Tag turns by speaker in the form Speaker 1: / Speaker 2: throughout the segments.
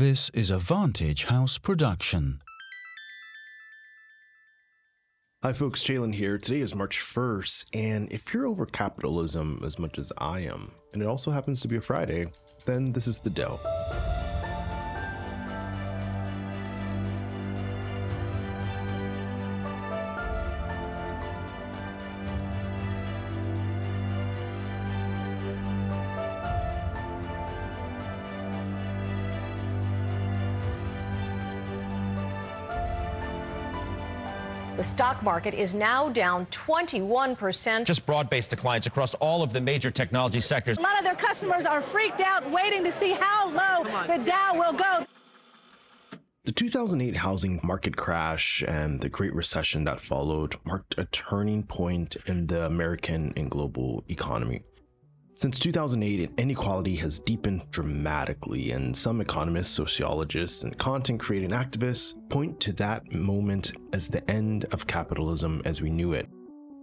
Speaker 1: This is a Vantage House production.
Speaker 2: Hi, folks. Chalin here. Today is March 1st, and if you're over capitalism as much as I am, and it also happens to be a Friday, then this is the Delve.
Speaker 3: The stock market is now down 21%.
Speaker 4: Just broad based declines across all of the major technology sectors.
Speaker 5: A lot of their customers are freaked out, waiting to see how low the Dow will go.
Speaker 2: The 2008 housing market crash and the Great Recession that followed marked a turning point in the American and global economy. Since 2008, inequality has deepened dramatically, and some economists, sociologists, and content creating activists point to that moment as the end of capitalism as we knew it.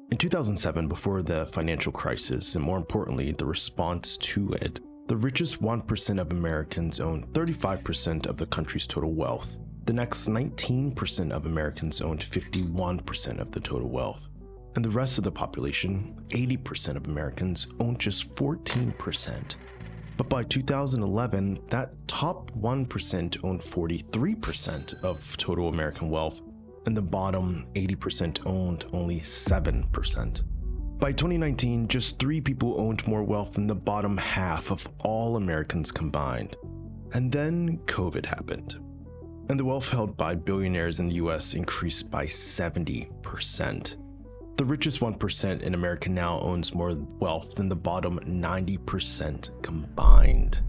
Speaker 2: In 2007, before the financial crisis, and more importantly, the response to it, the richest 1% of Americans owned 35% of the country's total wealth. The next 19% of Americans owned 51% of the total wealth and the rest of the population, 80% of Americans, owned just 14%. But by 2011, that top 1% owned 43% of total American wealth, and the bottom 80% owned only 7%. By 2019, just three people owned more wealth than the bottom half of all Americans combined. And then COVID happened. And the wealth held by billionaires in the US increased by 70%. The richest 1% in America now owns more wealth than the bottom 90% combined.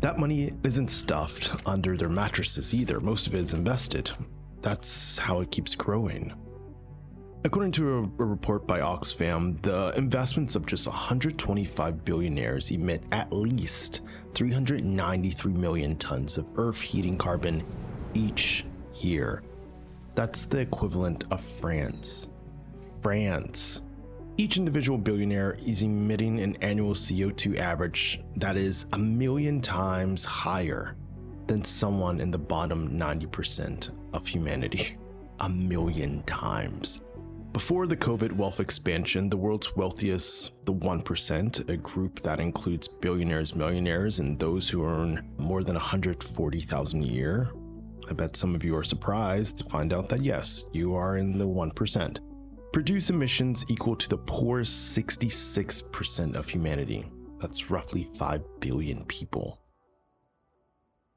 Speaker 2: That money isn't stuffed under their mattresses either, most of it is invested. That's how it keeps growing. According to a, report by Oxfam, the investments of just 125 billionaires emit at least 393 million tons of Earth heating carbon each year. That's the equivalent of France. France. Each individual billionaire is emitting an annual CO2 average that is a million times higher than someone in the bottom 90% of humanity. A million times. Before the COVID wealth expansion, the world's wealthiest, the 1%, a group that includes billionaires, millionaires, and those who earn more than 140,000 a year. I bet some of you are surprised to find out that yes, you are in the 1% produce emissions equal to the poorest 66% of humanity. That's roughly 5 billion people.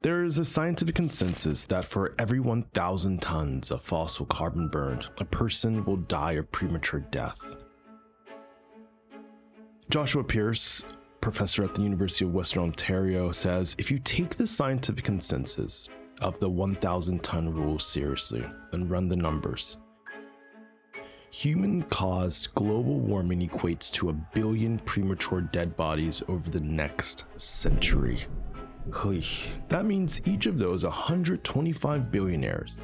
Speaker 2: There is a scientific consensus that for every 1,000 tons of fossil carbon burned, a person will die a premature death. Joshua Pearce, professor at the University of Western Ontario, says if you take the scientific consensus of the 1,000 ton rule seriously and run the numbers, Human caused global warming equates to a billion premature dead bodies over the next century. That means each of those 125 billionaires,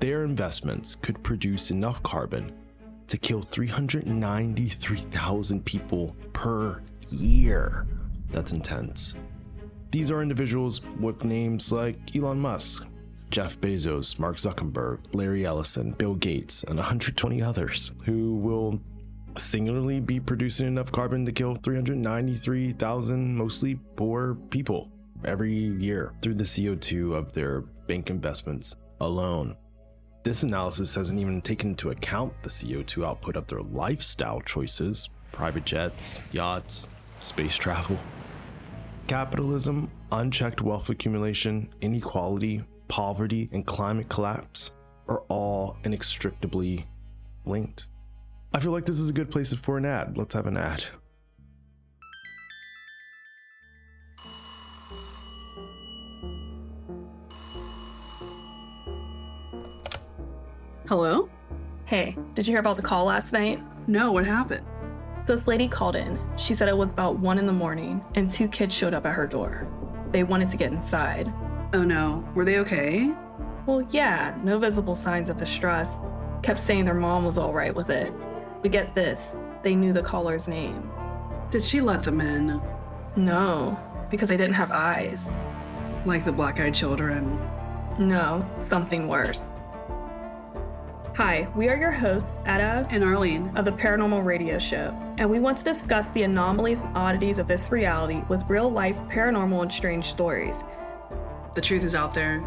Speaker 2: their investments could produce enough carbon to kill 393,000 people per year. That's intense. These are individuals with names like Elon Musk, Jeff Bezos, Mark Zuckerberg, Larry Ellison, Bill Gates, and 120 others who will singularly be producing enough carbon to kill 393,000 mostly poor people every year through the CO2 of their bank investments alone. This analysis hasn't even taken into account the CO2 output of their lifestyle choices private jets, yachts, space travel. Capitalism, unchecked wealth accumulation, inequality, poverty, and climate collapse are all inextricably linked. I feel like this is a good place for an ad. Let's have an ad.
Speaker 6: Hello?
Speaker 7: Hey, did you hear about the call last night?
Speaker 6: No, what happened?
Speaker 7: So this lady called in. She said it was about 1 in the morning and two kids showed up at her door. They wanted to get inside,
Speaker 6: Oh no, were they okay?
Speaker 7: Well, yeah, no visible signs of distress. Kept saying their mom was alright with it. But get this, they knew the caller's name.
Speaker 6: Did she let them in?
Speaker 7: No, because they didn't have eyes.
Speaker 6: Like the black eyed children.
Speaker 7: No, something worse. Hi, we are your hosts, Etta
Speaker 6: And Arlene.
Speaker 7: of the Paranormal Radio Show, and we want to discuss the anomalies and oddities of this reality with real life paranormal and strange stories.
Speaker 6: The truth is out there.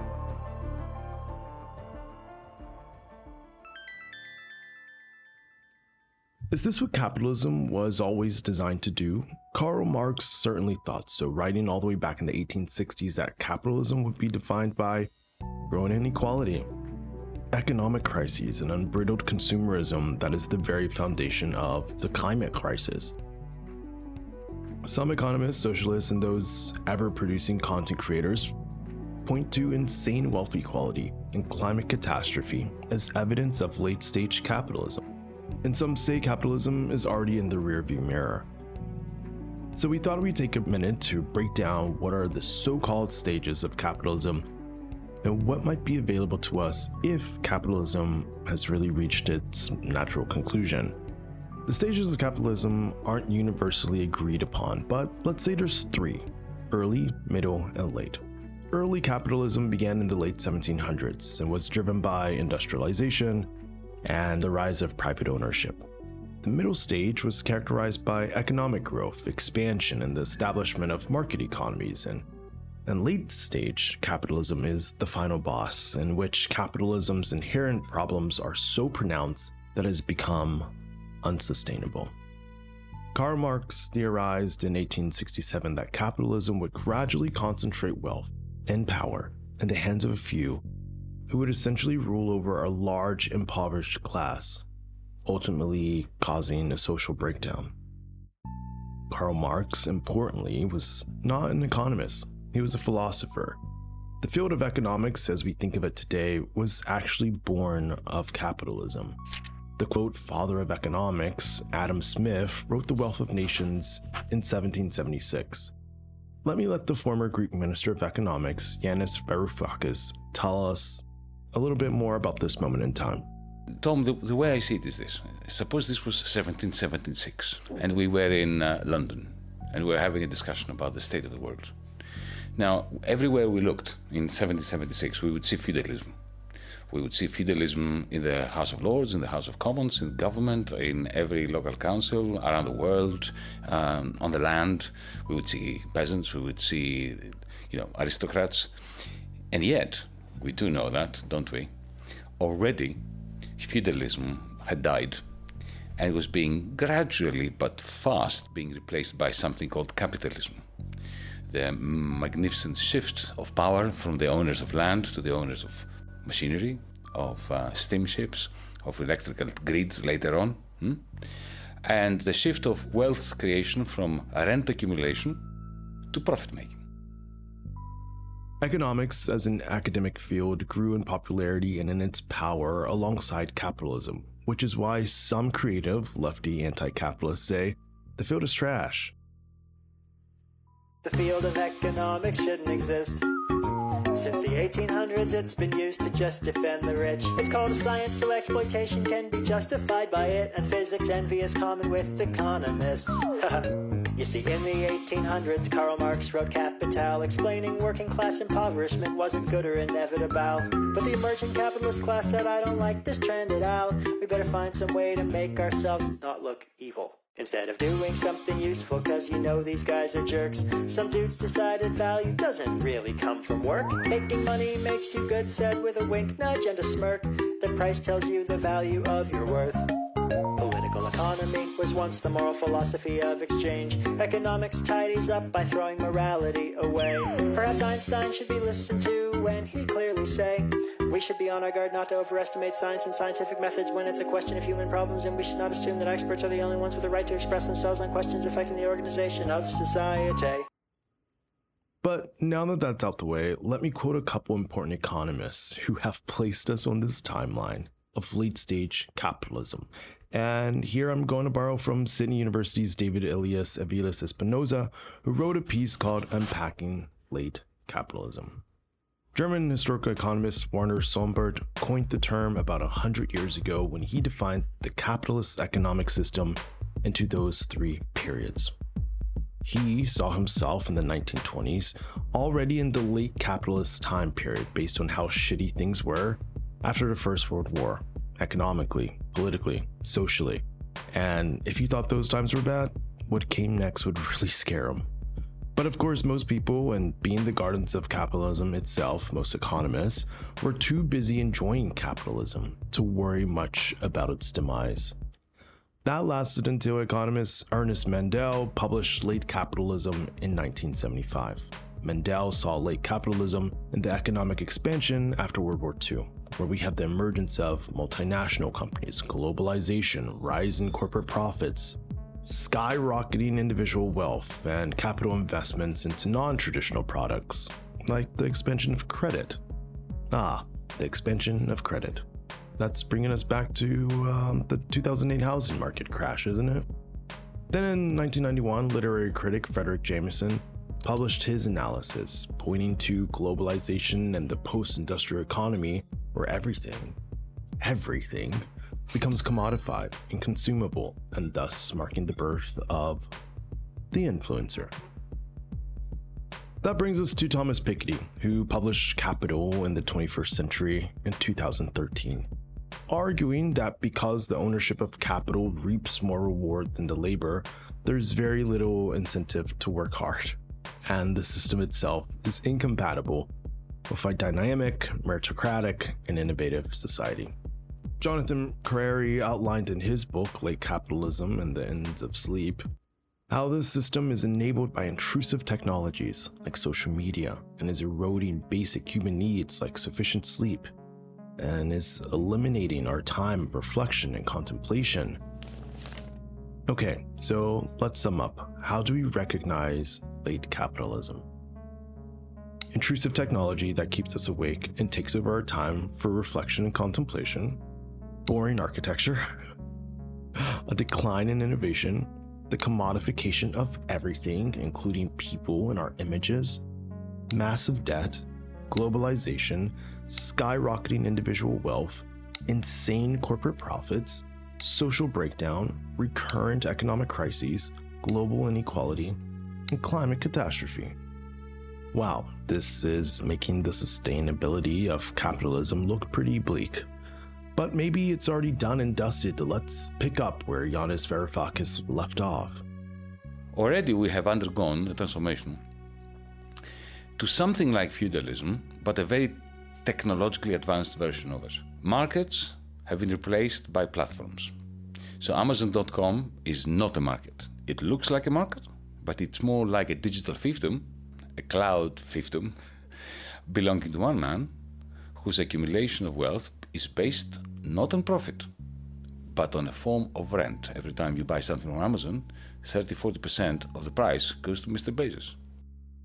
Speaker 2: Is this what capitalism was always designed to do? Karl Marx certainly thought so, writing all the way back in the 1860s that capitalism would be defined by growing inequality, economic crises, and unbridled consumerism that is the very foundation of the climate crisis. Some economists, socialists, and those ever producing content creators point to insane wealth equality and climate catastrophe as evidence of late stage capitalism. And some say capitalism is already in the rearview mirror. So we thought we'd take a minute to break down what are the so called stages of capitalism and what might be available to us if capitalism has really reached its natural conclusion. The stages of capitalism aren't universally agreed upon, but let's say there's three early, middle, and late. Early capitalism began in the late 1700s and was driven by industrialization and the rise of private ownership. The middle stage was characterized by economic growth, expansion, and the establishment of market economies, and and late stage capitalism is the final boss, in which capitalism's inherent problems are so pronounced that it has become unsustainable. Karl Marx theorized in 1867 that capitalism would gradually concentrate wealth and power in the hands of a few who would essentially rule over a large impoverished class, ultimately causing a social breakdown. Karl Marx, importantly, was not an economist, he was a philosopher. The field of economics, as we think of it today, was actually born of capitalism. The quote, father of economics, Adam Smith, wrote The Wealth of Nations in 1776. Let me let the former Greek minister of economics, Yanis Varoufakis, tell us a little bit more about this moment in time.
Speaker 8: Tom, the, the way I see it is this. Suppose this was 1776 and we were in uh, London and we were having a discussion about the state of the world. Now, everywhere we looked in 1776, we would see feudalism. We would see feudalism in the House of Lords, in the House of Commons, in government, in every local council around the world, um, on the land. We would see peasants, we would see, you know, aristocrats. And yet, we do know that, don't we? Already, feudalism had died and was being gradually but fast being replaced by something called capitalism. The magnificent shift of power from the owners of land to the owners of machinery, of uh, steamships, of electrical grids later on, hmm? and the shift of wealth creation from rent accumulation to profit making.
Speaker 2: Economics, as an academic field, grew in popularity and in its power alongside capitalism, which is why some creative, lefty anti capitalists say the field is trash.
Speaker 9: The field of economics shouldn't exist. Since the 1800s, it's been used to just defend the rich. It's called a science, so exploitation can be justified by it, and physics envy is common with economists. you see, in the 1800s, Karl Marx wrote Capital, explaining working class impoverishment wasn't good or inevitable. But the emerging capitalist class said, I don't like this trend at all. We better find some way to make ourselves not look evil. Instead of doing something useful, cause you know these guys are jerks, some dudes decided value doesn't really come from work. Making money makes you good, said with a wink, nudge, and a smirk. The price tells you the value of your worth. Political economy was once the moral philosophy of exchange. Economics tidies up by throwing morality away. Perhaps Einstein should be listened to when he clearly say, we should be on our guard not to overestimate science and scientific methods when it's a question of human problems, and we should not assume that experts are the only ones with the right to express themselves on questions affecting the organization of society.
Speaker 2: But now that that's out the way, let me quote a couple important economists who have placed us on this timeline of late stage capitalism. And here I'm going to borrow from Sydney University's David Elias Aviles Espinosa, who wrote a piece called Unpacking Late Capitalism. German historical economist Werner Sombart coined the term about 100 years ago when he defined the capitalist economic system into those three periods. He saw himself in the 1920s already in the late capitalist time period based on how shitty things were after the First World War, economically, politically, socially. And if you thought those times were bad, what came next would really scare them. But of course, most people, and being the gardens of capitalism itself, most economists, were too busy enjoying capitalism to worry much about its demise. That lasted until economist Ernest Mandel published Late Capitalism in 1975. Mandel saw late capitalism and the economic expansion after World War II, where we have the emergence of multinational companies, globalization, rise in corporate profits, skyrocketing individual wealth, and capital investments into non traditional products, like the expansion of credit. Ah, the expansion of credit. That's bringing us back to um, the 2008 housing market crash, isn't it? Then in 1991, literary critic Fredric Jameson published his analysis, pointing to globalization and the post industrial economy where everything, everything, becomes commodified and consumable, and thus marking the birth of the influencer. That brings us to Thomas Piketty, who published Capital in the 21st Century in 2013, arguing that because the ownership of capital reaps more reward than the labor, there's very little incentive to work hard and the system itself is incompatible with a dynamic, meritocratic, and innovative society. Jonathan Crary outlined in his book, Late Capitalism and the Ends of Sleep, how this system is enabled by intrusive technologies like social media and is eroding basic human needs like sufficient sleep and is eliminating our time of reflection and contemplation. Okay, so let's sum up. How do we recognize late capitalism. Intrusive technology that keeps us awake and takes over our time for reflection and contemplation. Boring architecture. a decline in innovation. The commodification of everything, including people and our images. Massive debt. Globalization. Skyrocketing individual wealth. Insane corporate profits. Social breakdown. Recurrent economic crises. Global inequality and climate catastrophe. Wow, this is making the sustainability of capitalism look pretty bleak. But maybe it's already done and dusted. Let's pick up where Yanis Varoufakis left off.
Speaker 8: Already we have undergone a transformation to something like feudalism, but a very technologically advanced version of it. Markets have been replaced by platforms. So Amazon.com is not a market. It looks like a market, but it's more like a digital fiefdom, a cloud fiefdom, belonging to one man whose accumulation of wealth is based not on profit, but on a form of rent. Every time you buy something on Amazon, 30 40% of the price goes to Mr. Bezos.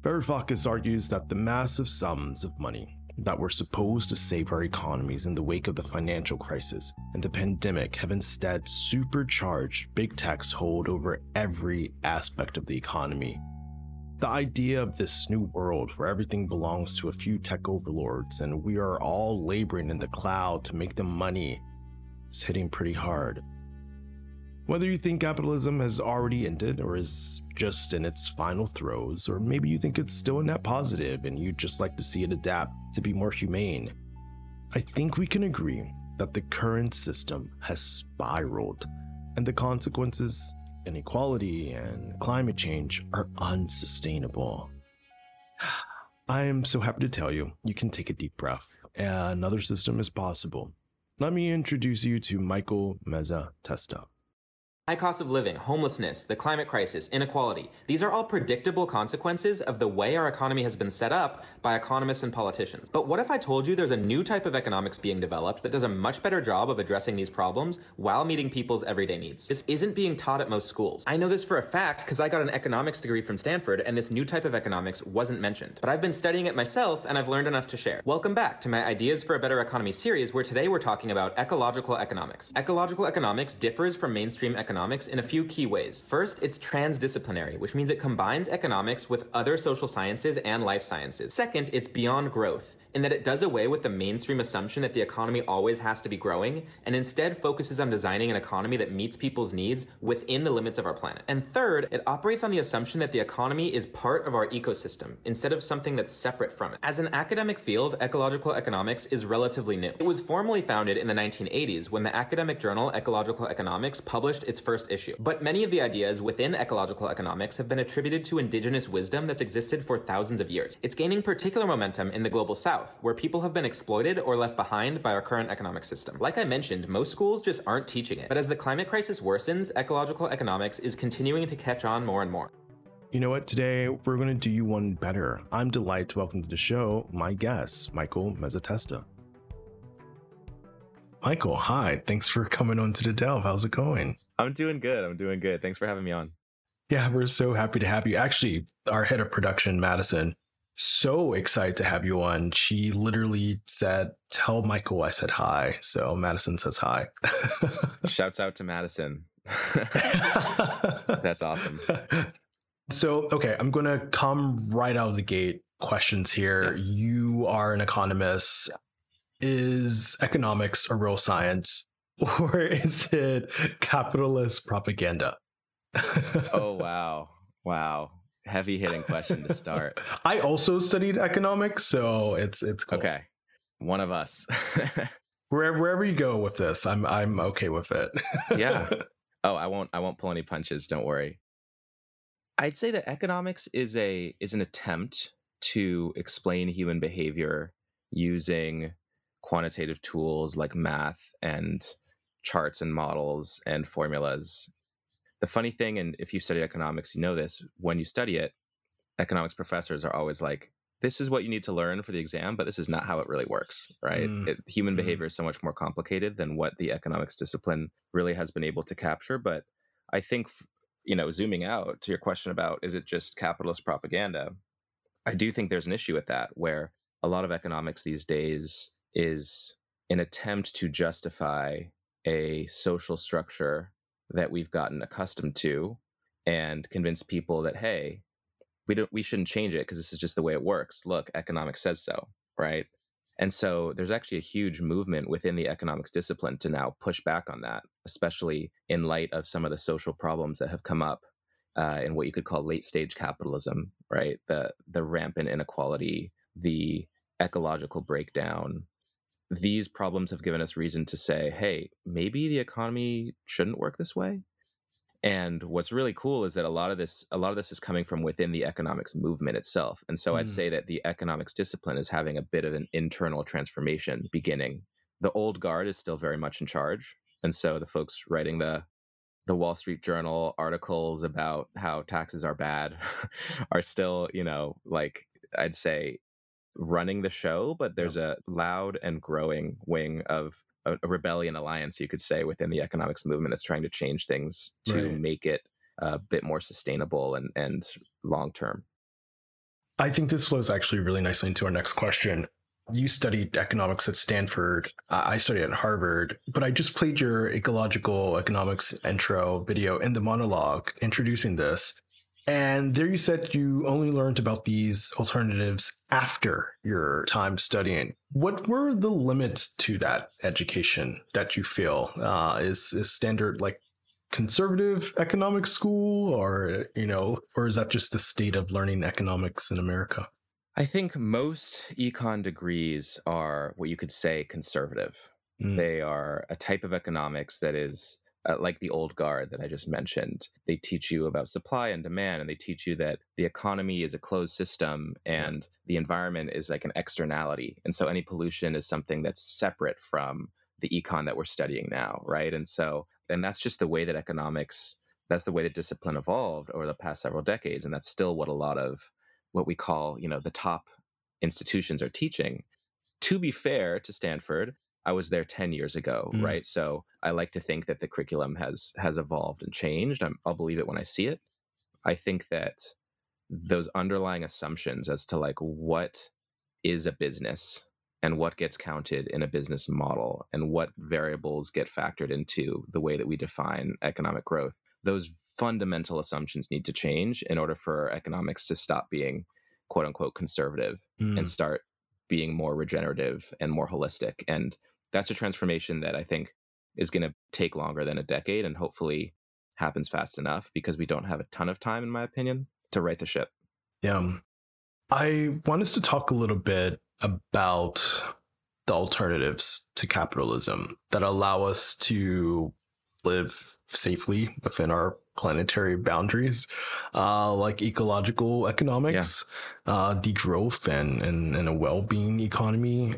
Speaker 2: Varoufakis argues that the massive sums of money that were supposed to save our economies in the wake of the financial crisis and the pandemic have instead supercharged big tech's hold over every aspect of the economy. The idea of this new world where everything belongs to a few tech overlords and we are all laboring in the cloud to make them money is hitting pretty hard. Whether you think capitalism has already ended or is just in its final throes, or maybe you think it's still a net positive and you'd just like to see it adapt to be more humane, I think we can agree that the current system has spiraled and the consequences, inequality, and climate change are unsustainable. I am so happy to tell you, you can take a deep breath. Another system is possible. Let me introduce you to Michael Meza Testa.
Speaker 10: High cost of living, homelessness, the climate crisis, inequality. These are all predictable consequences of the way our economy has been set up by economists and politicians. But what if I told you there's a new type of economics being developed that does a much better job of addressing these problems while meeting people's everyday needs? This isn't being taught at most schools. I know this for a fact because I got an economics degree from Stanford and this new type of economics wasn't mentioned. But I've been studying it myself and I've learned enough to share. Welcome back to my Ideas for a Better Economy series where today we're talking about ecological economics. Ecological economics differs from mainstream economics economics in a few key ways. First, it's transdisciplinary, which means it combines economics with other social sciences and life sciences. Second, it's beyond growth. In that it does away with the mainstream assumption that the economy always has to be growing and instead focuses on designing an economy that meets people's needs within the limits of our planet. And third, it operates on the assumption that the economy is part of our ecosystem instead of something that's separate from it. As an academic field, ecological economics is relatively new. It was formally founded in the 1980s when the academic journal Ecological Economics published its first issue. But many of the ideas within ecological economics have been attributed to indigenous wisdom that's existed for thousands of years. It's gaining particular momentum in the global south, where people have been exploited or left behind by our current economic system. Like I mentioned, most schools just aren't teaching it. But as the climate crisis worsens, ecological economics is continuing to catch on more and more.
Speaker 2: You know what? Today we're going to do you one better. I'm delighted to welcome to the show my guest, Michael Mezzatesta. Michael, hi. Thanks for coming on to the Delve. How's it going?
Speaker 11: I'm doing good. I'm doing good. Thanks for having me on.
Speaker 2: Yeah, we're so happy to have you. Actually, our head of production, Madison, so excited to have you on. She literally said, Tell Michael I said hi. So Madison says hi.
Speaker 11: Shouts out to Madison. That's awesome.
Speaker 2: So, okay, I'm going to come right out of the gate questions here. Yeah. You are an economist. Is economics a real science or is it capitalist propaganda?
Speaker 11: oh, wow. Wow. Heavy hitting question to start.
Speaker 2: I also studied economics, so it's it's cool.
Speaker 11: Okay. One of us.
Speaker 2: wherever wherever you go with this, I'm I'm okay with it.
Speaker 11: yeah. Oh, I won't I won't pull any punches, don't worry. I'd say that economics is a is an attempt to explain human behavior using quantitative tools like math and charts and models and formulas. The funny thing, and if you study economics, you know this, when you study it, economics professors are always like, this is what you need to learn for the exam, but this is not how it really works, right? Mm. It, human mm. behavior is so much more complicated than what the economics discipline really has been able to capture. But I think you know, zooming out to your question about is it just capitalist propaganda? I do think there's an issue with that where a lot of economics these days is an attempt to justify a social structure that we've gotten accustomed to and convince people that hey we don't we shouldn't change it because this is just the way it works look economics says so right and so there's actually a huge movement within the economics discipline to now push back on that, especially in light of some of the social problems that have come up uh, in what you could call late stage capitalism, right? The the rampant inequality, the ecological breakdown. These problems have given us reason to say, hey, maybe the economy shouldn't work this way. And what's really cool is that a lot of this a lot of this is coming from within the economics movement itself. And so mm. I'd say that the economics discipline is having a bit of an internal transformation beginning. The old guard is still very much in charge. And so the folks writing the the Wall Street Journal articles about how taxes are bad are still, you know, like I'd say running the show, but there's a loud and growing wing of a, a, rebellion alliance, you could say, within the economics movement that's trying to change things to right. make it a bit more sustainable and, and long term.
Speaker 2: I think this flows actually really nicely into our next question. You studied economics at Stanford. I studied at Harvard, but I just played your ecological economics intro video in the monologue introducing this. And there you said you only learned about these alternatives after your time studying. What were the limits to that education that you feel uh, is is standard like conservative economic school, or you know, or is that just the state of learning economics in America?
Speaker 11: I think most econ degrees are what you could say conservative. Mm. They are a type of economics that is uh, like the old guard that I just mentioned. They teach you about supply and demand, and they teach you that the economy is a closed system and the environment is like an externality. And so any pollution is something that's separate from the econ that we're studying now, right? And so, and that's just the way that economics, that's the way that discipline evolved over the past several decades. And that's still what a lot of what we call, you know, the top institutions are teaching. To be fair to Stanford, I was there 10 years ago, mm. right? So I like to think that the curriculum has has evolved and changed. i will believe it when I see it. I think that those underlying assumptions as to like what is a business and what gets counted in a business model and what variables get factored into the way that we define economic growth those fundamental assumptions need to change in order for economics to stop being quote unquote conservative mm. and start being more regenerative and more holistic. And that's a transformation that I think is going to take longer than a decade and hopefully happens fast enough because we don't have a ton of time, in my opinion, to right the ship.
Speaker 2: Yeah. I want us to talk a little bit about the alternatives to capitalism that allow us to live safely within our planetary boundaries, uh, like ecological economics, yeah. uh, degrowth, and, and, and a well-being economy.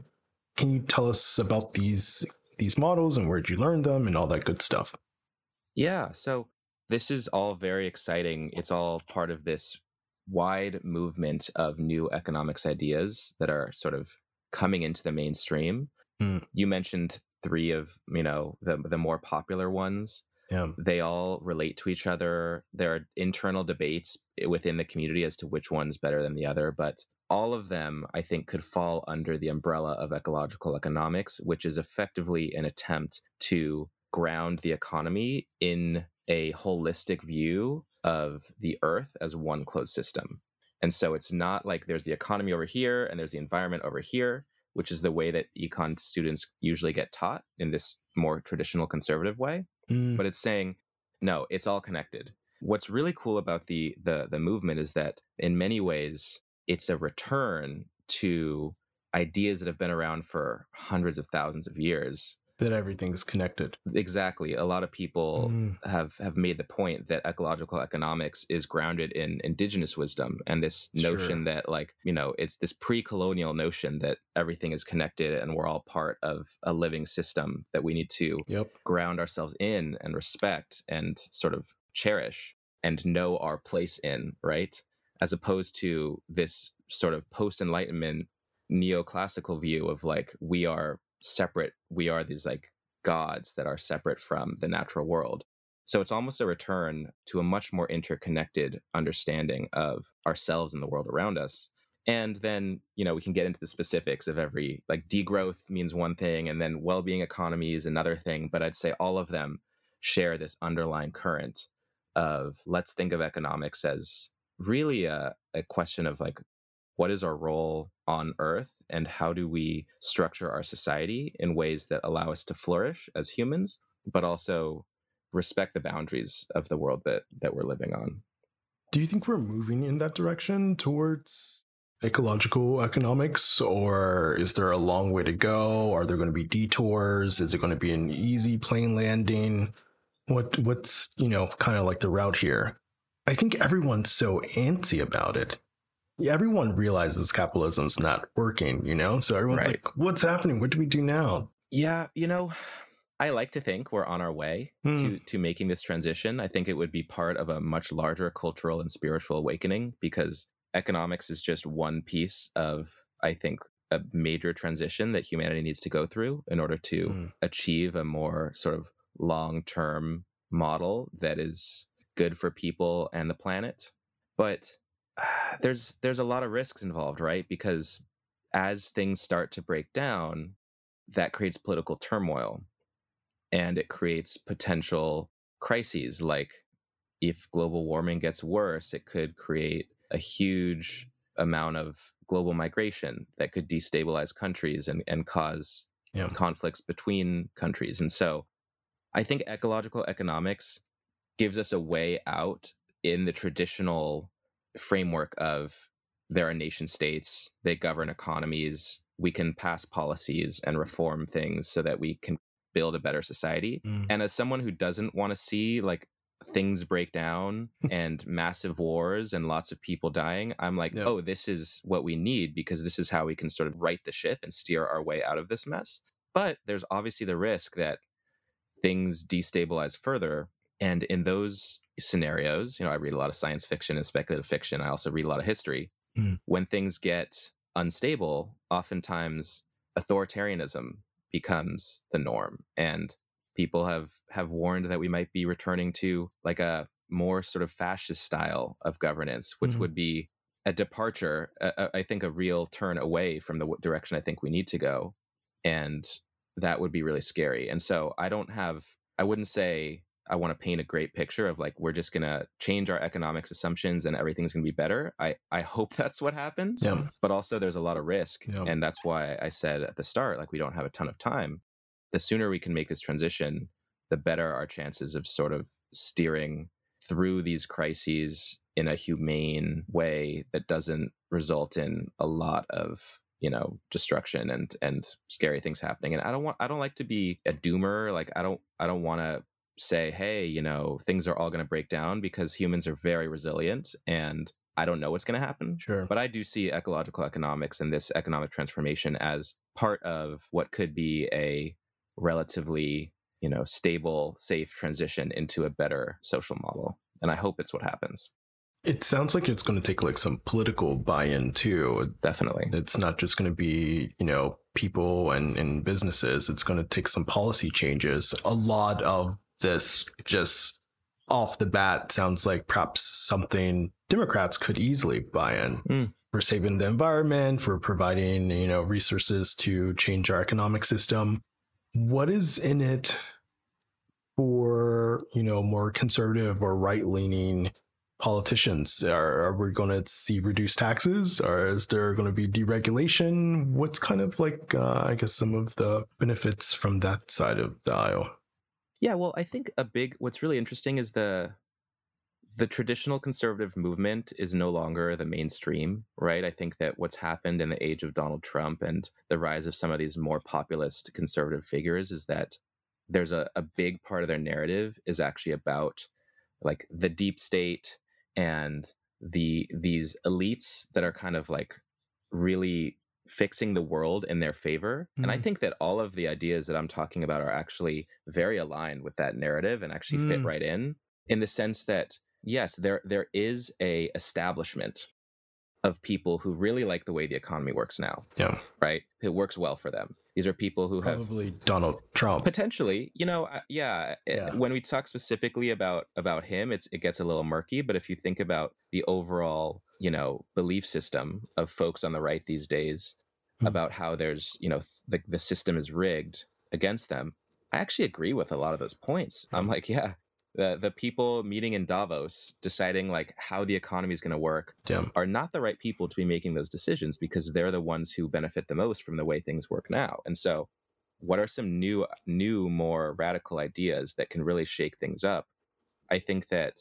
Speaker 2: Can you tell us about these these models and where'd you learn them and all that good stuff?
Speaker 11: Yeah, so this is all very exciting. It's all part of this wide movement of new economics ideas that are sort of coming into the mainstream. Mm. You mentioned three of you know the the more popular ones.
Speaker 2: Yeah.
Speaker 11: They all relate to each other. There are internal debates within the community as to which one's better than the other, but all of them, I think, could fall under the umbrella of ecological economics, which is effectively an attempt to ground the economy in a holistic view of the earth as one closed system. And so it's not like there's the economy over here and there's the environment over here, which is the way that econ students usually get taught in this more traditional conservative way. Mm. But it's saying, no, it's all connected. What's really cool about the the the movement is that in many ways it's a return to ideas that have been around for hundreds of thousands of years
Speaker 2: that everything's connected.
Speaker 11: Exactly. A lot of people mm. have have made the point that ecological economics is grounded in indigenous wisdom and this notion sure. that like, you know, it's this pre-colonial notion that everything is connected and we're all part of a living system that we need to
Speaker 2: yep.
Speaker 11: ground ourselves in and respect and sort of cherish and know our place in, right? As opposed to this sort of post-enlightenment neoclassical view of like we are separate we are these like gods that are separate from the natural world. So it's almost a return to a much more interconnected understanding of ourselves and the world around us. And then you know we can get into the specifics of every like degrowth means one thing and then well-being economy is another thing but i'd say all of them share this underlying current of let's think of economics as really a, a question of like what is our role on earth and how do we structure our society in ways that allow us to flourish as humans but also respect the boundaries of the world that that we're living on.
Speaker 2: Do you think we're moving in that direction towards ecological economics or is there a long way to go? Are there going to be detours? Is it going to be an easy plane landing? What what's you know kind of like the route here i think everyone's so antsy about it yeah, everyone realizes capitalism's not working, you know? So everyone's right. like, what's happening? What do we do now?
Speaker 11: Yeah, you know, I like to think we're on our way to hmm. to making this transition. I think it would be part of a much larger cultural and spiritual awakening because economics is just one piece of I think a major transition that humanity needs to go through in order to mm. achieve a more sort of long-term model that is good for people and the planet. But ah, there's there's a lot of risks involved, right? Because as things start to break down, that creates political turmoil and it creates potential crises like if global warming gets worse, it could create a huge amount of global migration that could destabilize countries and, and cause yeah. conflicts between countries. And so I think ecological economics gives us a way out in the traditional framework of there are nation states, they govern economies, we can pass policies and reform things so that we can build a better society. Mm. And as someone who doesn't want to see like things break down and massive wars and lots of people dying, I'm like, yep. oh, this is what we need because this is how we can sort of right the ship and steer our way out of this mess. But there's obviously the risk that things destabilize further. And in those scenarios, you know, I read a lot of science fiction and speculative fiction. I also read a lot of history. Mm. When things get unstable, oftentimes authoritarianism becomes the norm. And people have have warned that we might be returning to like a more sort of fascist style of governance, which mm-hmm. would be a departure, a, I think a real turn away from the direction I think we need to go. And that would be really scary. And so I don't have, I wouldn't say I want to paint a great picture of like we're just gonna change our economics assumptions and everything's gonna be better. I I hope that's what happens.
Speaker 2: Yeah.
Speaker 11: But also there's a lot of risk,
Speaker 2: Yeah.
Speaker 11: and that's why I said at the start like we don't have a ton of time. The sooner we can make this transition, the better our chances of sort of steering through these crises in a humane way that doesn't result in a lot of you know destruction and and scary things happening and i don't want i don't like to be a doomer like i don't i don't want to say hey you know things are all going to break down because humans are very resilient and i don't know what's going to happen
Speaker 2: Sure.
Speaker 11: but i do see ecological economics and this economic transformation as part of what could be a relatively you know stable safe transition into a better social model and i hope it's what happens
Speaker 2: It sounds like it's going to take like some political buy-in too.
Speaker 11: definitely
Speaker 2: It's not just going to be, you know, people and, and businesses. It's going to take some policy changes. A lot of this just off the bat sounds like perhaps something Democrats could easily buy in.
Speaker 11: Mm.
Speaker 2: For saving the environment, for providing, you know, resources to change our economic system. What is in it for, you know, more conservative or right-leaning politicians? Are, are we going to see reduced taxes? Or is there going to be deregulation? What's kind of like, uh, I guess, some of the benefits from that side of the aisle?
Speaker 11: Yeah, well, I think a big what's really interesting is the the traditional conservative movement is no longer the mainstream, right? I think that what's happened in the age of Donald Trump and the rise of some of these more populist conservative figures is that there's a, a big part of their narrative is actually about like the deep state and the these elites that are kind of like really fixing the world in their favor. And I
Speaker 2: Mm.
Speaker 11: think that all of the ideas that I'm talking about are actually very aligned with that narrative and actually fit
Speaker 2: Mm.
Speaker 11: right in in the sense that yes, there there is a establishment of people who really like the way the economy works now,
Speaker 2: Yeah,
Speaker 11: right? It works well for them. These are people who have
Speaker 2: probably Donald Trump.
Speaker 11: potentially you know yeah, uh,
Speaker 2: Yeah.
Speaker 11: when we talk specifically about about him it's it gets a little murky but if you think about the overall you know belief system of folks on the right these days
Speaker 2: Hmm.
Speaker 11: about how there's you know the, the system is rigged against them i actually agree with a lot of those points i'm like yeah the the people meeting in davos deciding like how the economy is going to work
Speaker 2: Yeah.
Speaker 11: are not the right people to be making those decisions because they're the ones who benefit the most from the way things work now. And so, what are some new, new, more radical ideas that can really shake things up? I think that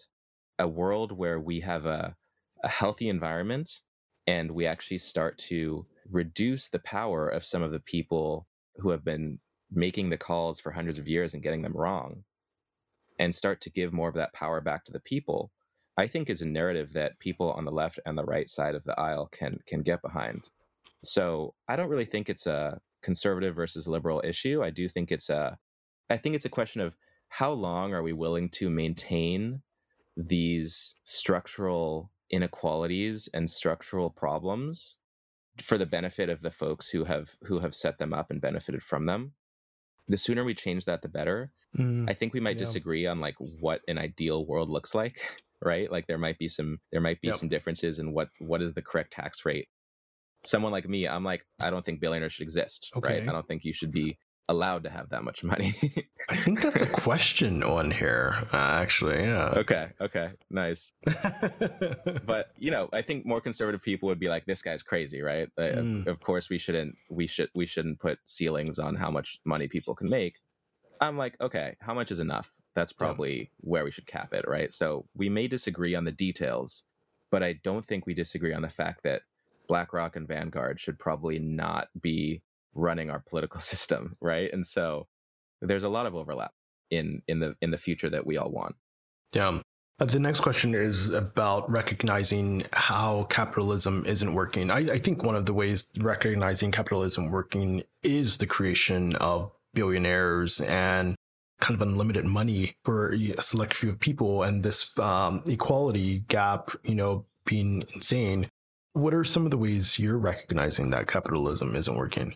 Speaker 11: a world where we have a, a healthy environment and we actually start to reduce the power of some of the people who have been making the calls for hundreds of years and getting them wrong and start to give more of that power back to the people I think is a narrative that people on the left and the right side of the aisle can can get behind. So I don't really think it's a conservative versus liberal issue. I do think it's a I think it's a question of how long are we willing to maintain these structural inequalities and structural problems for the benefit of the folks who have who have set them up and benefited from them. The sooner we change that the better.
Speaker 2: Mm,
Speaker 11: I think we might
Speaker 2: Yeah.
Speaker 11: disagree on like what an ideal world looks like, right? Like there might be some there might be
Speaker 2: Yep.
Speaker 11: some differences in what what is the correct tax rate. Someone like me, I'm like I don't think billionaires should exist, right? I don't think you should be allowed to have that much money.
Speaker 2: I think that's a question on here, uh, actually. Yeah.
Speaker 11: okay, okay, nice. But you know, I think more conservative people would be like, "This guy's crazy," right? Uh, of-
Speaker 2: Mm.
Speaker 11: Of course, we shouldn't we should we shouldn't put ceilings on how much money people can make. I'm like, okay, how much is enough? That's
Speaker 2: Yeah.
Speaker 11: probably where we should cap it, right? So we may disagree on the details, but I don't think we disagree on the fact that BlackRock and Vanguard should probably not be running our political system, right? And so there's a lot of overlap in in the in the future that we all want.
Speaker 2: Yeah. Uh, the next question is about recognizing how capitalism isn't working. I, I think one of the ways recognizing capitalism working is the creation of billionaires and kind of unlimited money for a select few people and this um, equality gap, you know, being insane. What are some of the ways you're recognizing that capitalism isn't working?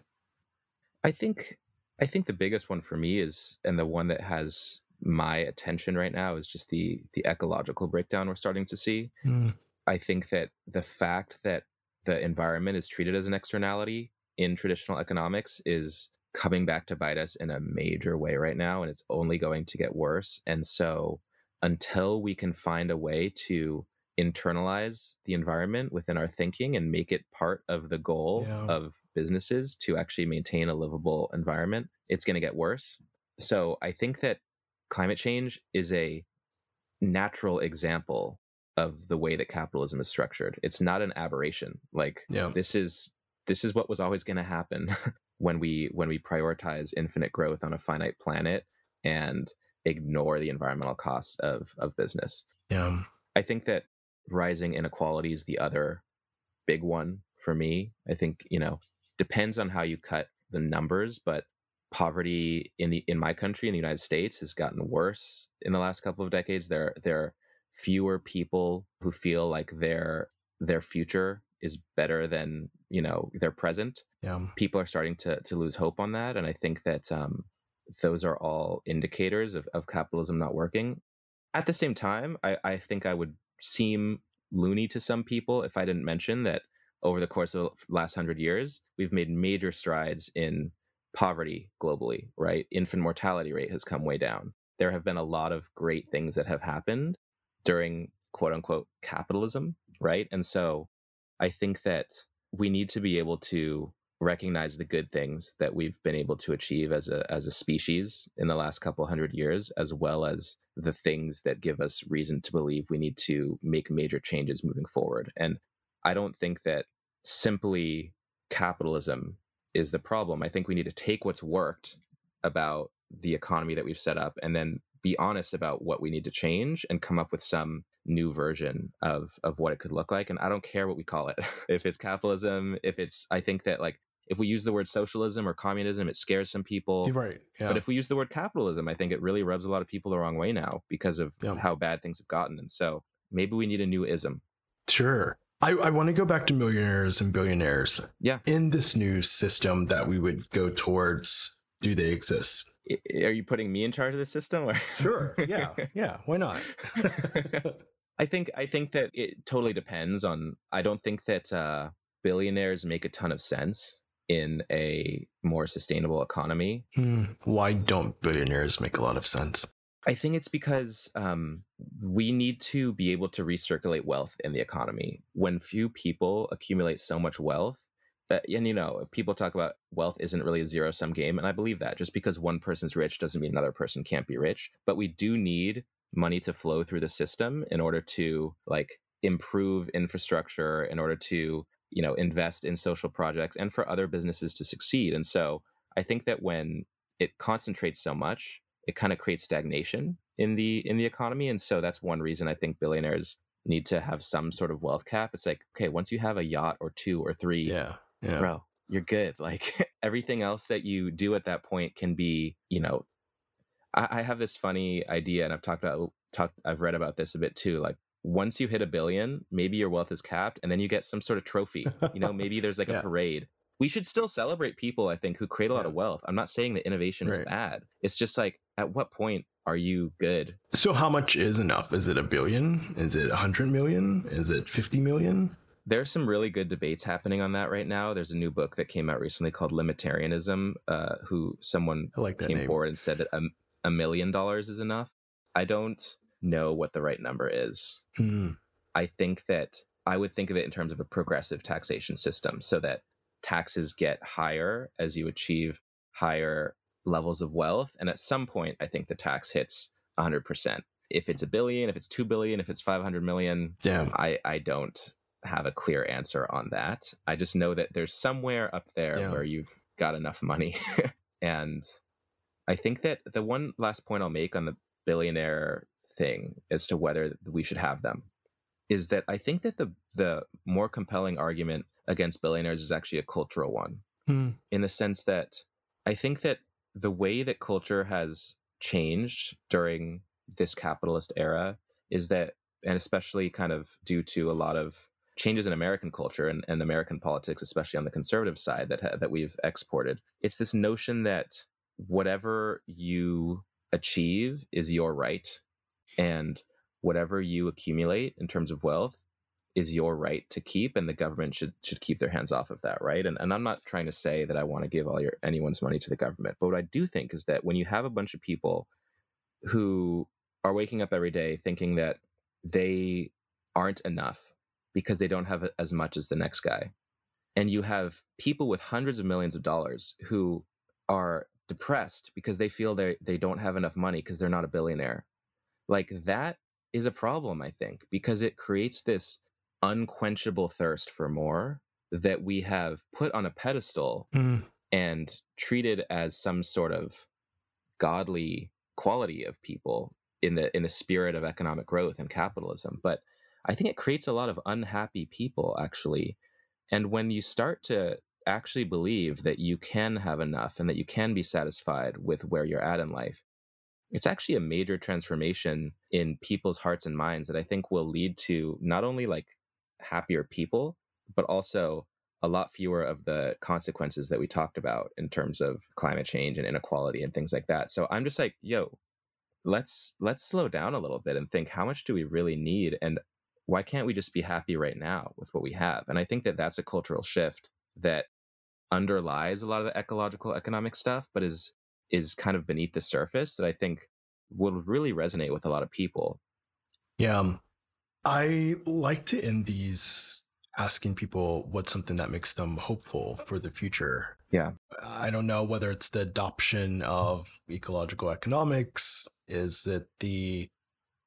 Speaker 11: I think I think the biggest one for me is and the one that has my attention right now is just the the ecological breakdown we're starting to see.
Speaker 2: Mm.
Speaker 11: I think that the fact that the environment is treated as an externality in traditional economics is coming back to bite us in a major way right now, and it's only going to get worse. And so, until we can find a way to internalize the environment within our thinking and make it part of the goal
Speaker 2: Yeah.
Speaker 11: of businesses to actually maintain a livable environment, it's going to get worse. So, I think that climate change is a natural example of the way that capitalism is structured. It's not an aberration. Like
Speaker 2: Yeah.
Speaker 11: this is this is what was always going to happen when we when we prioritize infinite growth on a finite planet and ignore the environmental costs of of business.
Speaker 2: Yeah.
Speaker 11: I think that rising inequality is the other big one for me. I think, you know, depends on how you cut the numbers, but poverty in the in my country in the United States has gotten worse in the last couple of decades. There there are fewer people who feel like their their future is better than, you know, their present.
Speaker 2: Yeah.
Speaker 11: People are starting to to lose hope on that. And I think that um those are all indicators of, of capitalism not working. At the same time, I, I think I would seem loony to some people if I didn't mention that over the course of the last hundred years, we've made major strides in poverty globally, right? Infant mortality rate has come way down. There have been a lot of great things that have happened during quote unquote capitalism, right? And so I think that we need to be able to recognize the good things that we've been able to achieve as a as a species in the last couple hundred years as well as the things that give us reason to believe we need to make major changes moving forward. And i don't think that simply capitalism is the problem. I think we need to take what's worked about the economy that we've set up and then be honest about what we need to change and come up with some new version of of what it could look like. And i don't care what we call it. If it's capitalism if it's i think that like if we use the word socialism or communism it scares some people
Speaker 2: right. Yeah.
Speaker 11: but if we use the word capitalism i think it really rubs a lot of people the wrong way now because of
Speaker 2: Yeah.
Speaker 11: how bad things have gotten and so maybe we need a new ism
Speaker 2: Sure. I, I want to go back to millionaires and billionaires.
Speaker 11: Yeah.
Speaker 2: In this new system that we would go towards, do they exist?
Speaker 11: Are you putting me in charge of the system or
Speaker 2: Sure. Yeah. Yeah. Why not?
Speaker 11: I think I think that it totally depends on. I don't think that uh, billionaires make a ton of sense in a more sustainable economy.
Speaker 2: Hmm. Why don't billionaires make a lot of sense?
Speaker 11: I think it's because um, we need to be able to recirculate wealth in the economy. When few people accumulate so much wealth, uh, and you know, people talk about wealth isn't really a zero sum game, and I believe that. Just because one person's rich doesn't mean another person can't be rich. But we do need money to flow through the system in order to like improve infrastructure, in order to you know invest in social projects, and for other businesses to succeed. And so I think that when it concentrates so much, it kind of creates stagnation in the in the economy and so that's one reason i think billionaires need to have some sort of wealth cap it's like okay once you have a yacht or two or three
Speaker 2: Yeah. Yeah.
Speaker 11: bro you're good like everything else that you do at that point can be you know I, I have this funny idea and i've talked about talked i've read about this a bit too like once you hit a billion maybe your wealth is capped and then you get some sort of trophy you know maybe there's like
Speaker 2: Yeah.
Speaker 11: a parade we should still celebrate people i think who create a lot
Speaker 2: Yeah.
Speaker 11: of wealth i'm not saying that innovation is bad it's just like at what point are you good
Speaker 2: So how much is enough? Is it a billion? Is it a hundred million? Is it fifty million?
Speaker 11: There's some really good debates happening on that right now. There's a new book that came out recently called Limitarianism, uh, who someone
Speaker 2: like
Speaker 11: came
Speaker 2: name.
Speaker 11: forward and said that a, a million dollars is enough. I don't know what the right number is.
Speaker 2: Hmm.
Speaker 11: I think that I would think of it in terms of a progressive taxation system so that taxes get higher as you achieve higher levels of wealth. And at some point, I think the tax hits 100%. If it's a billion, if it's 2 billion, if it's 500 million,
Speaker 2: Damn.
Speaker 11: I, I don't have a clear answer on that. I just know that there's somewhere up there
Speaker 2: Yeah.
Speaker 11: where you've got enough money. and I think that the one last point I'll make on the billionaire thing as to whether we should have them is that I think that the the more compelling argument against billionaires is actually a cultural one
Speaker 2: Hmm.
Speaker 11: in the sense that I think that the way that culture has changed during this capitalist era is that, and especially kind of due to a lot of changes in American culture and, and American politics, especially on the conservative side that ha- that we've exported, it's this notion that whatever you achieve is your right, and whatever you accumulate in terms of wealth is your right to keep and the government should should keep their hands off of that right? And, and i'm not trying to say that i want to give all your anyone's money to the government but what i do think is that when you have a bunch of people who are waking up every day thinking that they aren't enough because they don't have as much as the next guy and you have people with hundreds of millions of dollars who are depressed because they feel they they don't have enough money because they're not a billionaire like that is a problem i think because it creates this unquenchable thirst for more that we have put on a pedestal
Speaker 2: Mm.
Speaker 11: and treated as some sort of godly quality of people in the in the spirit of economic growth and capitalism but i think it creates a lot of unhappy people actually and when you start to actually believe that you can have enough and that you can be satisfied with where you're at in life it's actually a major transformation in people's hearts and minds that i think will lead to not only like happier people but also a lot fewer of the consequences that we talked about in terms of climate change and inequality and things like that. So i'm just like yo let's let's slow down a little bit and think how much do we really need and why can't we just be happy right now with what we have? And i think that that's a cultural shift that underlies a lot of the ecological economic stuff but is is kind of beneath the surface that i think will really resonate with a lot of people
Speaker 2: Yeah. um, I like to end these asking people what's something that makes them hopeful for the future.
Speaker 11: Yeah.
Speaker 2: I don't know whether it's the adoption of ecological economics, is it the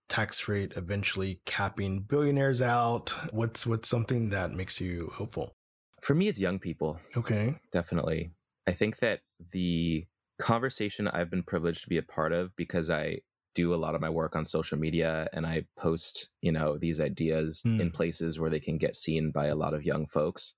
Speaker 2: tax rate eventually capping billionaires out? What's what's something that makes you hopeful?
Speaker 11: for me it's young people
Speaker 2: Okay.
Speaker 11: definitely i think that the conversation i've been privileged to be a part of because i do a lot of my work on social media and i post you know these ideas
Speaker 2: Hmm.
Speaker 11: in places where they can get seen by a lot of young folks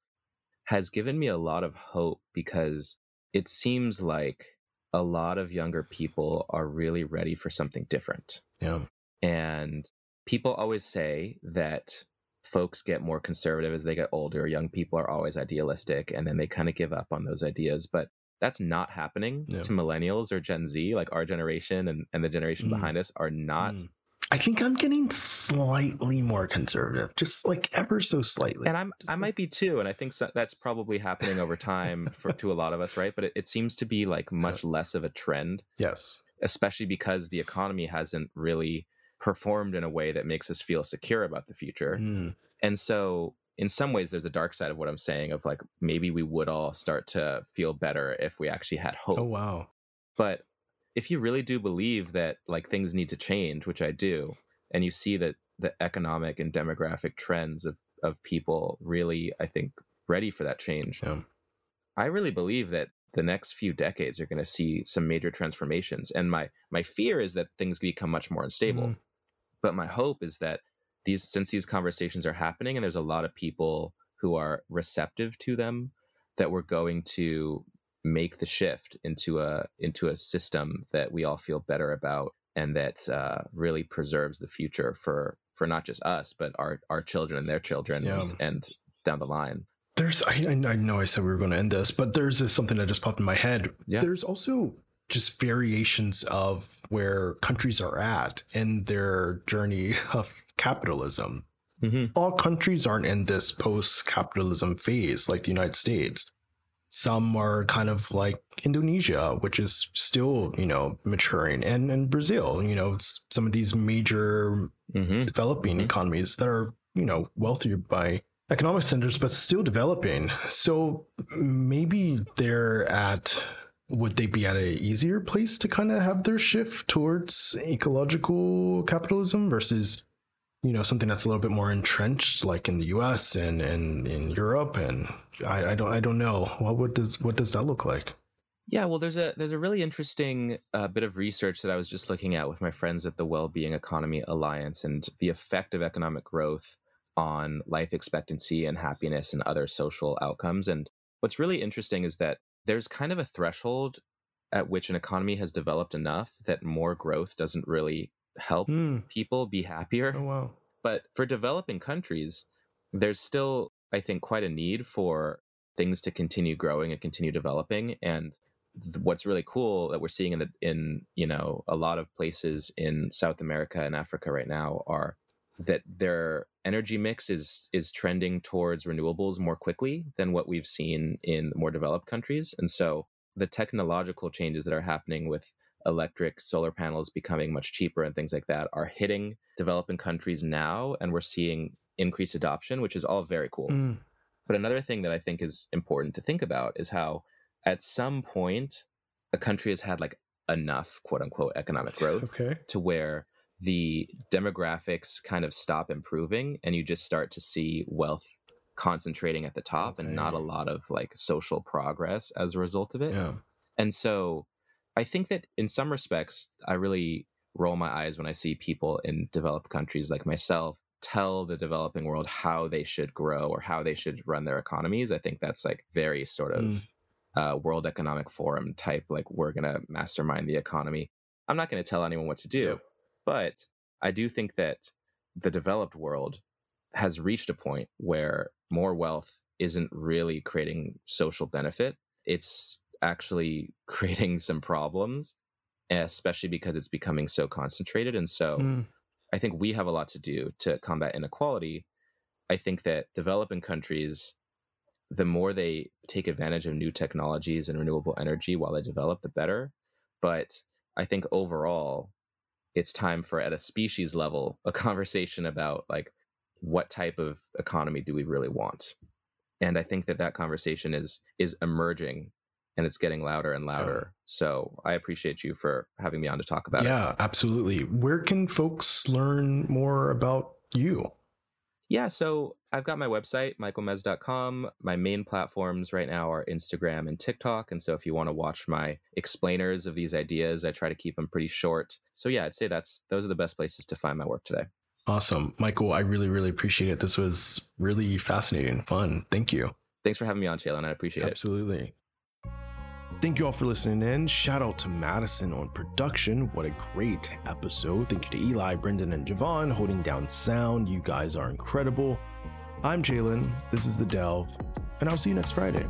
Speaker 11: has given me a lot of hope because it seems like a lot of younger people are really ready for something different
Speaker 2: Yeah.
Speaker 11: and people always say that folks get more conservative as they get older. Young people are always idealistic and then they kind of give up on those ideas. But that's not happening
Speaker 2: Yeah.
Speaker 11: to millennials or Gen Z, like our generation and, and the generation
Speaker 2: Mm.
Speaker 11: behind us are not.
Speaker 2: Mm. I think I'm getting slightly more conservative, just like ever so slightly.
Speaker 11: And I'm
Speaker 2: Just
Speaker 11: I
Speaker 2: like-
Speaker 11: might be too, and I think so, that's probably happening over time for to a lot of us, right? But it, it seems to be like much less of a trend,
Speaker 2: yes.
Speaker 11: especially because the economy hasn't really performed in a way that makes us feel secure about the future.
Speaker 2: Mm.
Speaker 11: And so, in some ways, there's a dark side of what I'm saying of like maybe we would all start to feel better if we actually had hope.
Speaker 2: Oh wow.
Speaker 11: But if you really do believe that like things need to change, which I do, and you see that the economic and demographic trends of of people really, I think, ready for that change,
Speaker 2: Yeah.
Speaker 11: I really believe that the next few decades are going to see some major transformations. And my my fear is that things become much more unstable.
Speaker 2: Mhm.
Speaker 11: But my hope is that these since these conversations are happening and there's a lot of people who are receptive to them, that we're going to make the shift into a into a system that we all feel better about and that uh, really preserves the future for for not just us but our our children and their children
Speaker 2: Yeah.
Speaker 11: and, and down the line.
Speaker 2: There's, I, I I know I said we were going to end this, but there's this, something that just popped in my head.
Speaker 11: Yeah.
Speaker 2: There's also just variations of where countries are at in their journey of capitalism.
Speaker 11: Mhm.
Speaker 2: All countries aren't in this post capitalism phase like the United States. Some are kind of like Indonesia, which is still, you know, maturing, and, and Brazil, you know, it's some of these major
Speaker 11: hmm
Speaker 2: developing
Speaker 11: Mhm.
Speaker 2: economies that are you know wealthier by economic centers but still developing so maybe they're at would they be at a easier place to kind of have their shift towards ecological capitalism versus you know something that's a little bit more entrenched like in the us and and in europe? And i, I don't i don't know. What would does what does that look like?
Speaker 11: Yeah, well, there's a there's a really interesting uh, bit of research that I was just looking at with my friends at the Wellbeing Economy Alliance and the effect of economic growth on life expectancy and happiness and other social outcomes. And what's really interesting is that there's kind of a threshold at which an economy has developed enough that more growth doesn't really help
Speaker 2: Hmm.
Speaker 11: people be happier.
Speaker 2: oh wow
Speaker 11: But for developing countries, there's still, I think, quite a need for things to continue growing and continue developing. And th- what's really cool that we're seeing in the in you know a lot of places in South America and Africa right now are that their energy mix is is trending towards renewables more quickly than what we've seen in more developed countries. And so the technological changes that are happening with electric solar panels becoming much cheaper and things like that are hitting developing countries now and we're seeing increased adoption, which is all very cool.
Speaker 2: Mm.
Speaker 11: But another thing that I think is important to think about is how at some point a country has had like enough quote unquote economic growth
Speaker 2: Okay.
Speaker 11: to where the demographics kind of stop improving and you just start to see wealth concentrating at the top and not a lot of like social progress as a result of it.
Speaker 2: Yeah.
Speaker 11: And so I think that in some respects, I really roll my eyes when I see people in developed countries like myself tell the developing world how they should grow or how they should run their economies. I think that's like very sort of
Speaker 2: Mm.
Speaker 11: uh, World Economic Forum type, like we're going to mastermind the economy. I'm not going to tell anyone what to do, but I do think that the developed world has reached a point where more wealth isn't really creating social benefit. It's actually creating some problems, especially because it's becoming so concentrated. And so
Speaker 2: Mm.
Speaker 11: I think we have a lot to do to combat inequality. I think that developing countries, the more they take advantage of new technologies and renewable energy while they develop, the better. But I think overall, it's time for at a species level a conversation about like what type of economy do we really want and i think that that conversation is is emerging and it's getting louder and oh. louder so i appreciate you for having me on to talk about it
Speaker 2: Yeah, absolutely. Where can folks learn more about you?
Speaker 11: Yeah, so I've got my website, michaelmez.com. My main platforms right now are Instagram and TikTok. And so if you want to watch my explainers of these ideas, I try to keep them pretty short. So yeah, I'd say that's those are the best places to find my work today.
Speaker 2: Awesome. Michael, I really, really appreciate it. This was really fascinating and fun. Thank you.
Speaker 11: Thanks for having me on, Chalin. I appreciate it.
Speaker 2: Absolutely. Thank you all for listening in. Shout out to Madison on production. What a great episode. Thank you to Eli, Brendan, and Javon holding down sound. You guys are incredible. I'm Chalin. This is The Delve, and I'll see you next Friday.